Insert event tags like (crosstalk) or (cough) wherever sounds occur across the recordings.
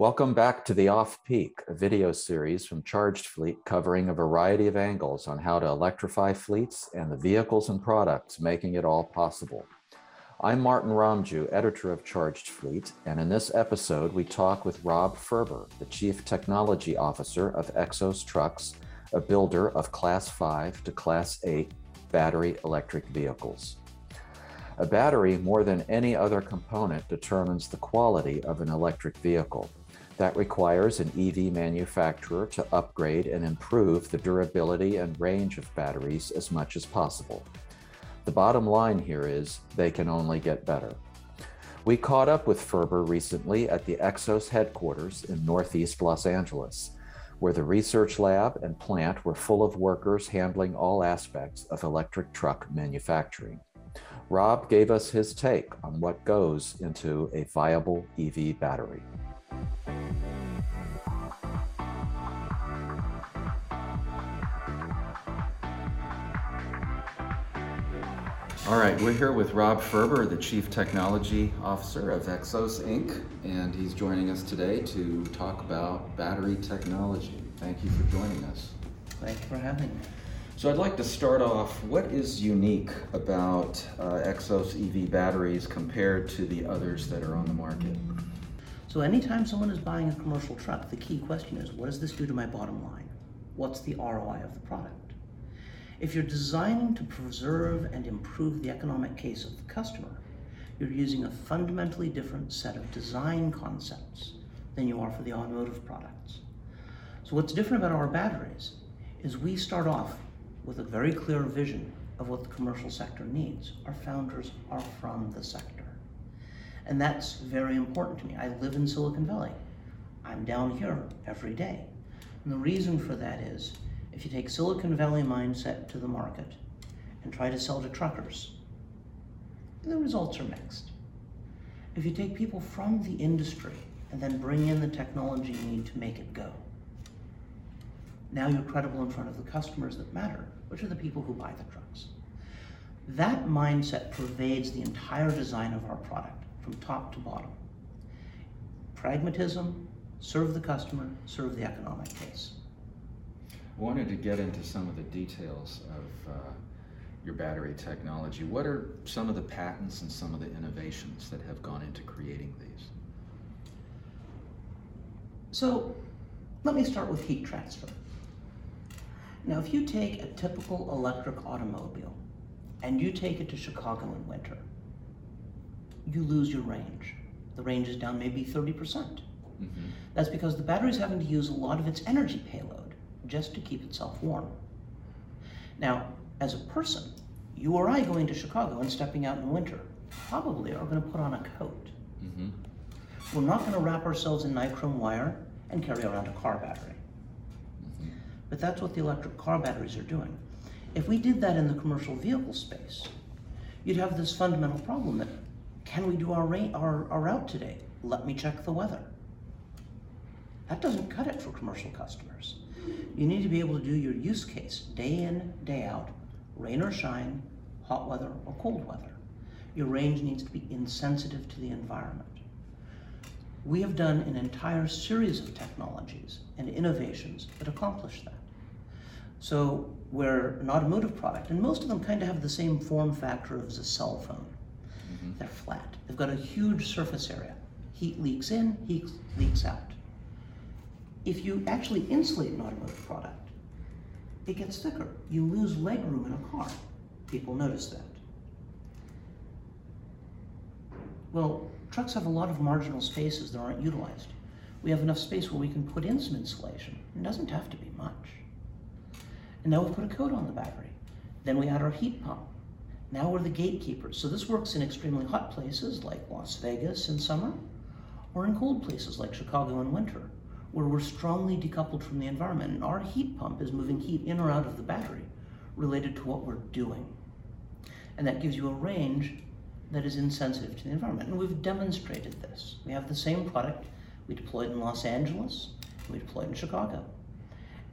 Welcome back to the Off Peak, a video series from Charged Fleet covering a variety of angles on how to electrify fleets and the vehicles and products making it all possible. I'm Martin Romjue, editor of Charged Fleet, and in this episode, we talk with Rob Ferber, the Chief Technology Officer of Xos Trucks, a builder of Class 5 to Class 8 battery electric vehicles. A battery, more than any other component, determines the quality of an electric vehicle. That requires an EV manufacturer to upgrade and improve the durability and range of batteries as much as possible. The bottom line here is they can only get better. We caught up with Ferber recently at the Xos headquarters in Northeast Los Angeles, where the research lab and plant were full of workers handling all aspects of electric truck manufacturing. Rob gave us his take on what goes into a viable EV battery. All right, we're here with Rob Ferber, the Chief Technology Officer of Xos Inc., and he's joining us today to talk about battery technology. Thank you for joining us. Thank you for having me. So, I'd like to start off what is unique about uh, Xos EV batteries compared to the others that are on the market? So, anytime someone is buying a commercial truck, the key question is what does this do to my bottom line? What's the ROI of the product? If you're designing to preserve and improve the economic case of the customer, you're using a fundamentally different set of design concepts than you are for the automotive products. So what's different about our batteries is we start off with a very clear vision of what the commercial sector needs. Our founders are from the sector. And that's very important to me. I live in Silicon Valley. I'm down here every day. And the reason for that is if you take Silicon Valley mindset to the market and try to sell to truckers, the results are mixed. If you take people from the industry and then bring in the technology you need to make it go, now you're credible in front of the customers that matter, which are the people who buy the trucks. That mindset pervades the entire design of our product from top to bottom. Pragmatism, serve the customer, serve the economic case. I wanted to get into some of the details of uh, your battery technology. What are some of the patents and some of the innovations that have gone into creating these? So let me start with heat transfer. Now, if you take a typical electric automobile and you take it to Chicago in winter, you lose your range. The range is down maybe 30%. percent mm hmm That's because the battery is having to use a lot of its energy payload just to keep itself warm. Now, as a person, you or I going to Chicago and stepping out in winter probably are going to put on a coat. Mm-hmm. We're not going to wrap ourselves in nichrome wire and carry around a car battery. Mm-hmm. But that's what the electric car batteries are doing. If we did that in the commercial vehicle space, you'd have this fundamental problem that can we do our, ra- our, our route today? Let me check the weather. That doesn't cut it for commercial customers. You need to be able to do your use case day in, day out, rain or shine, hot weather or cold weather. Your range needs to be insensitive to the environment. We have done an entire series of technologies and innovations that accomplish that. So we're an automotive product, and most of them kind of have the same form factor as a cell phone. Mm-hmm. They're flat. They've got a huge surface area. Heat leaks in, heat leaks out if you actually insulate an automotive product, it gets thicker. You lose leg room in a car. People notice that. Well, trucks have a lot of marginal spaces that aren't utilized. We have enough space where we can put in some insulation. It doesn't have to be much. And now we put a coat on the battery. Then we add our heat pump. Now we're the gatekeepers. So this works in extremely hot places like Las Vegas in summer, or in cold places like Chicago in winter where we're strongly decoupled from the environment. And our heat pump is moving heat in or out of the battery related to what we're doing. And that gives you a range that is insensitive to the environment. And we've demonstrated this. We have the same product we deployed in Los Angeles, we deployed in Chicago.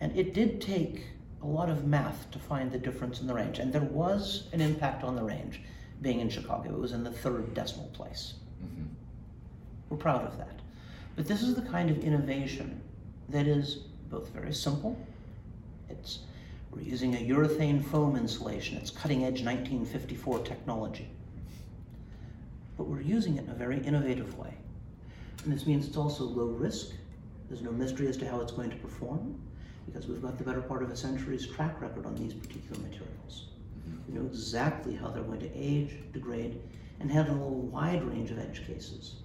And it did take a lot of math to find the difference in the range. And there was an impact on the range being in Chicago. It was in the third decimal place. Mm-hmm. We're proud of that. But this is the kind of innovation that is both very simple. It's we're using a urethane foam insulation. It's cutting edge 1954 technology. But we're using it in a very innovative way. And this means it's also low risk. There's no mystery as to how it's going to perform because we've got the better part of a century's track record on these particular materials. We know exactly how they're going to age, degrade, and handle a wide range of edge cases,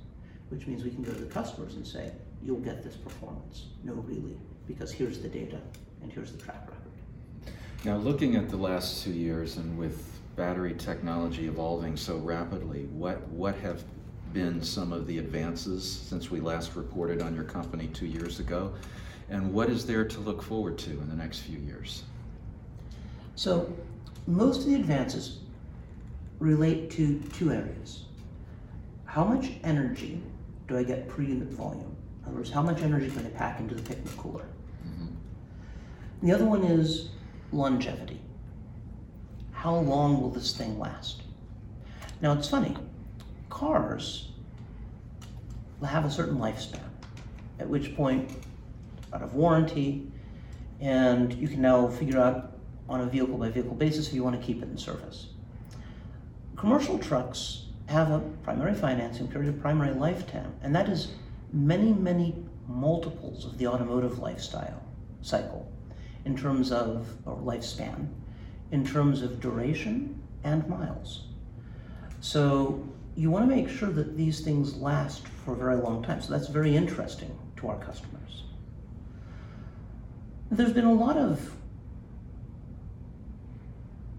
which means we can go to the customers and say, you'll get this performance. No, really, because here's the data and here's the track record. Now, looking at the last two years and with battery technology evolving so rapidly, what, what have been some of the advances since we last reported on your company two years ago? And what is there to look forward to in the next few years? So, most of the advances relate to two areas. How much energy do I get per unit volume? In other words, how much energy can I pack into the picnic cooler? Mm-hmm. The other one is longevity. How long will this thing last? Now it's funny, cars have a certain lifespan, at which point out of warranty, and you can now figure out on a vehicle by vehicle basis if you want to keep it in service. Commercial trucks have a primary financing period, a primary lifetime, and that is many, many multiples of the automotive lifestyle cycle in terms of or lifespan, in terms of duration and miles. So you want to make sure that these things last for a very long time. So that's very interesting to our customers. There's been a lot of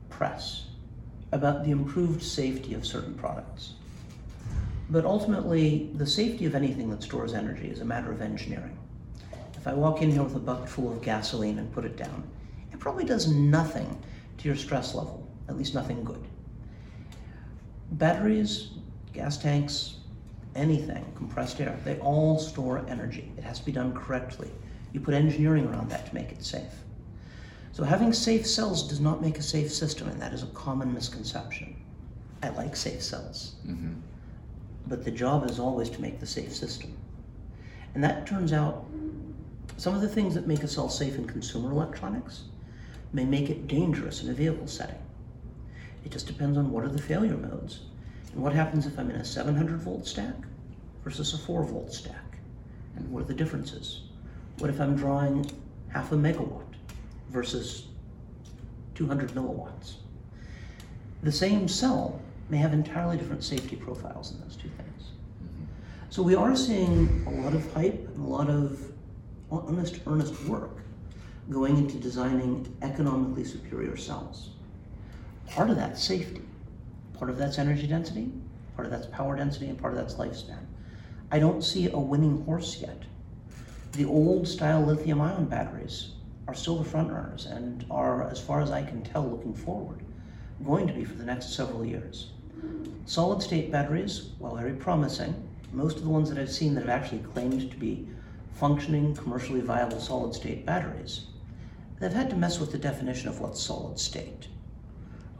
press about the improved safety of certain products. But ultimately, the safety of anything that stores energy is a matter of engineering. If I walk in here with a bucket full of gasoline and put it down, it probably does nothing to your stress level, at least nothing good. Batteries, gas tanks, anything, compressed air, they all store energy. It has to be done correctly. You put engineering around that to make it safe. So having safe cells does not make a safe system, and that is a common misconception. I like safe cells. Mm-hmm. But the job is always to make the safe system. And that turns out some of the things that make a cell safe in consumer electronics may make it dangerous in a vehicle setting. It just depends on what are the failure modes and what happens if I'm in a 700 volt stack versus a 4 volt stack and what are the differences. What if I'm drawing half a megawatt versus 200 milliwatts? The same cell may have entirely different safety profiles in those two things. Mm-hmm. So we are seeing a lot of hype and a lot of honest, earnest work going into designing economically superior cells. Part of that's safety, part of that's energy density, part of that's power density, and part of that's lifespan. I don't see a winning horse yet. The old style lithium ion batteries are still the front runners and are, as far as I can tell looking forward, going to be for the next several years. Solid state batteries, while very promising, most of the ones that I've seen that have actually claimed to be functioning, commercially viable solid state batteries, they've had to mess with the definition of what's solid state.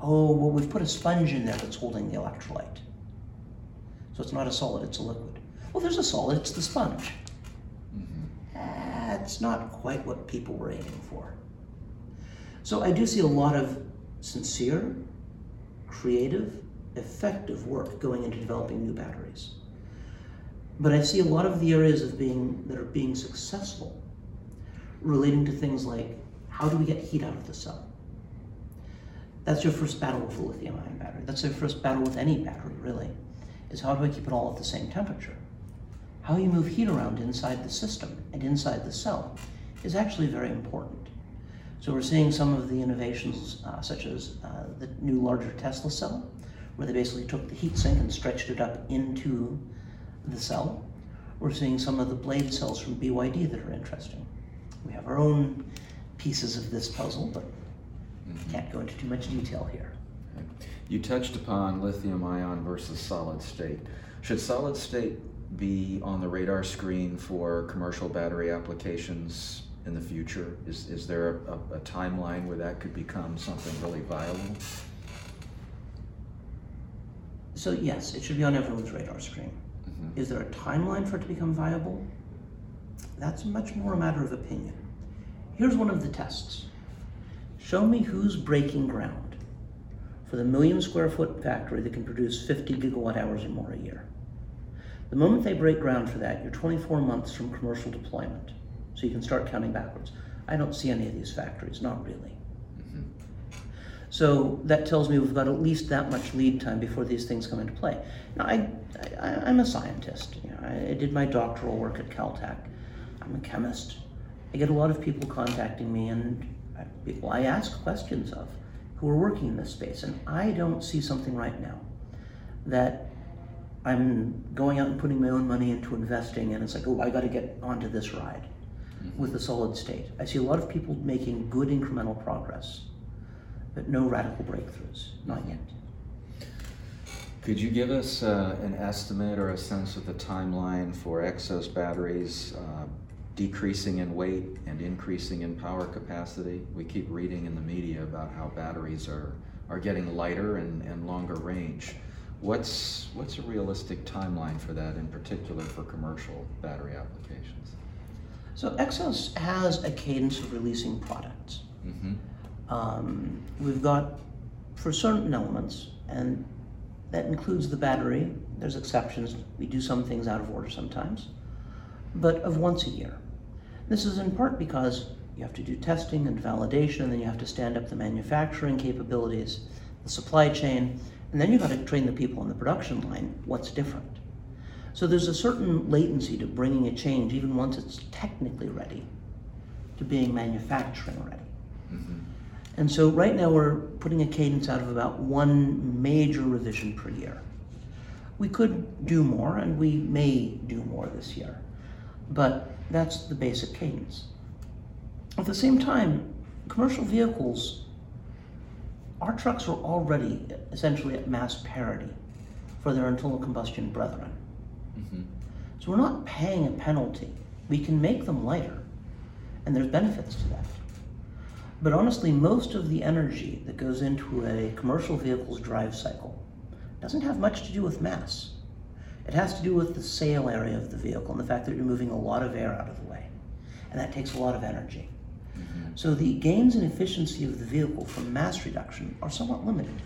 Oh, well, we've put a sponge in there that's holding the electrolyte. So it's not a solid, it's a liquid. Well, there's a solid, it's the sponge. That's not quite what people were aiming for. So I do see a lot of sincere, creative, effective work going into developing new batteries. But I see a lot of the areas of being that are being successful relating to things like how do we get heat out of the cell? That's your first battle with a lithium ion battery. That's your first battle with any battery, really, is how do I keep it all at the same temperature? How you move heat around inside the system and inside the cell is actually very important. So we're seeing some of the innovations, uh, such as uh, the new larger Tesla cell, where they basically took the heat sink and stretched it up into the cell. We're seeing some of the blade cells from BYD that are interesting. We have our own pieces of this puzzle, but mm-hmm. can't go into too much detail here. You touched upon lithium ion versus solid state. Should solid state be on the radar screen for commercial battery applications in the future? Is, is there a, a timeline where that could become something really viable? So yes, it should be on everyone's radar screen. Mm-hmm. Is there a timeline for it to become viable? That's much more a matter of opinion. Here's one of the tests. Show me who's breaking ground for the million square foot factory that can produce 50 gigawatt hours or more a year. The moment they break ground for that, you're 24 months from commercial deployment. So you can start counting backwards. I don't see any of these factories, not really. Mm-hmm. So that tells me we've got at least that much lead time before these things come into play. Now, I, I, am a scientist. You know, I did my doctoral work at Caltech. I'm a chemist. I get a lot of people contacting me and people I ask questions of who are working in this space. And I don't see something right now that I'm going out and putting my own money into investing, and it's like, oh, I got to get onto this ride mm-hmm. with the solid state. I see a lot of people making good incremental progress, but no radical breakthroughs, not yet. Could you give us uh, an estimate or a sense of the timeline for Xos batteries uh, decreasing in weight and increasing in power capacity? We keep reading in the media about how batteries are, are getting lighter and, and longer range. What's, what's a realistic timeline for that, in particular for commercial battery applications? So Xos has a cadence of releasing products. Mm-hmm. Um, we've got for certain elements, and that includes the battery. There's exceptions. We do some things out of order sometimes, but of once a year. This is in part because you have to do testing and validation, and then you have to stand up the manufacturing capabilities, the supply chain, and then you've got to train the people on the production line what's different. So there's a certain latency to bringing a change, even once it's technically ready, to being manufacturing ready. Mm-hmm. And so right now we're putting a cadence out of about one major revision per year. We could do more, and we may do more this year, but that's the basic cadence. At the same time, commercial vehicles our trucks are already essentially at mass parity for their internal combustion brethren. Mm-hmm. So we're not paying a penalty. We can make them lighter, and there's benefits to that. But honestly, most of the energy that goes into a commercial vehicle's drive cycle doesn't have much to do with mass. It has to do with the sail area of the vehicle and the fact that you're moving a lot of air out of the way. And that takes a lot of energy. So the gains in efficiency of the vehicle from mass reduction are somewhat limited.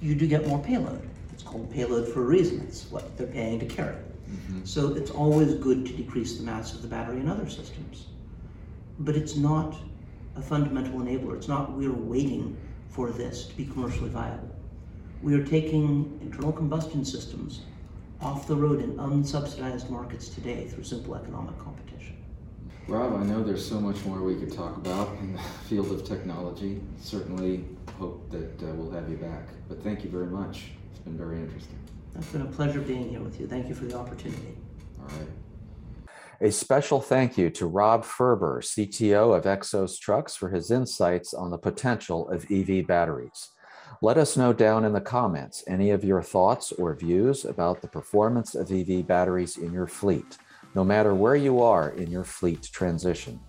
You do get more payload. It's called payload for a reason. It's what they're paying to carry. Mm-hmm. So it's always good to decrease the mass of the battery in other systems. But it's not a fundamental enabler. It's not we're waiting for this to be commercially viable. We are taking internal combustion systems off the road in unsubsidized markets today through simple economic competition. Rob, I know there's so much more we could talk about in the (laughs) field of technology. Certainly hope that uh, we'll have you back. But thank you very much. It's been very interesting. It's been a pleasure being here with you. Thank you for the opportunity. All right. A special thank you to Rob Ferber, CTO of Xos Trucks, for his insights on the potential of EV batteries. Let us know down in the comments any of your thoughts or views about the performance of EV batteries in your fleet no matter where you are in your fleet transition.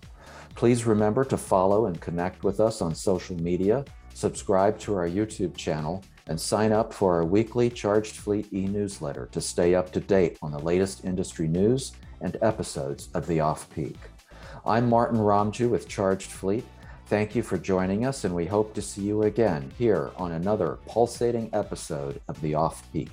Please remember to follow and connect with us on social media, subscribe to our YouTube channel, and sign up for our weekly Charged Fleet e newsletter to stay up to date on the latest industry news and episodes of The Off Peak. I'm Martin Romjue with Charged Fleet. Thank you for joining us, and we hope to see you again here on another pulsating episode of The Off Peak.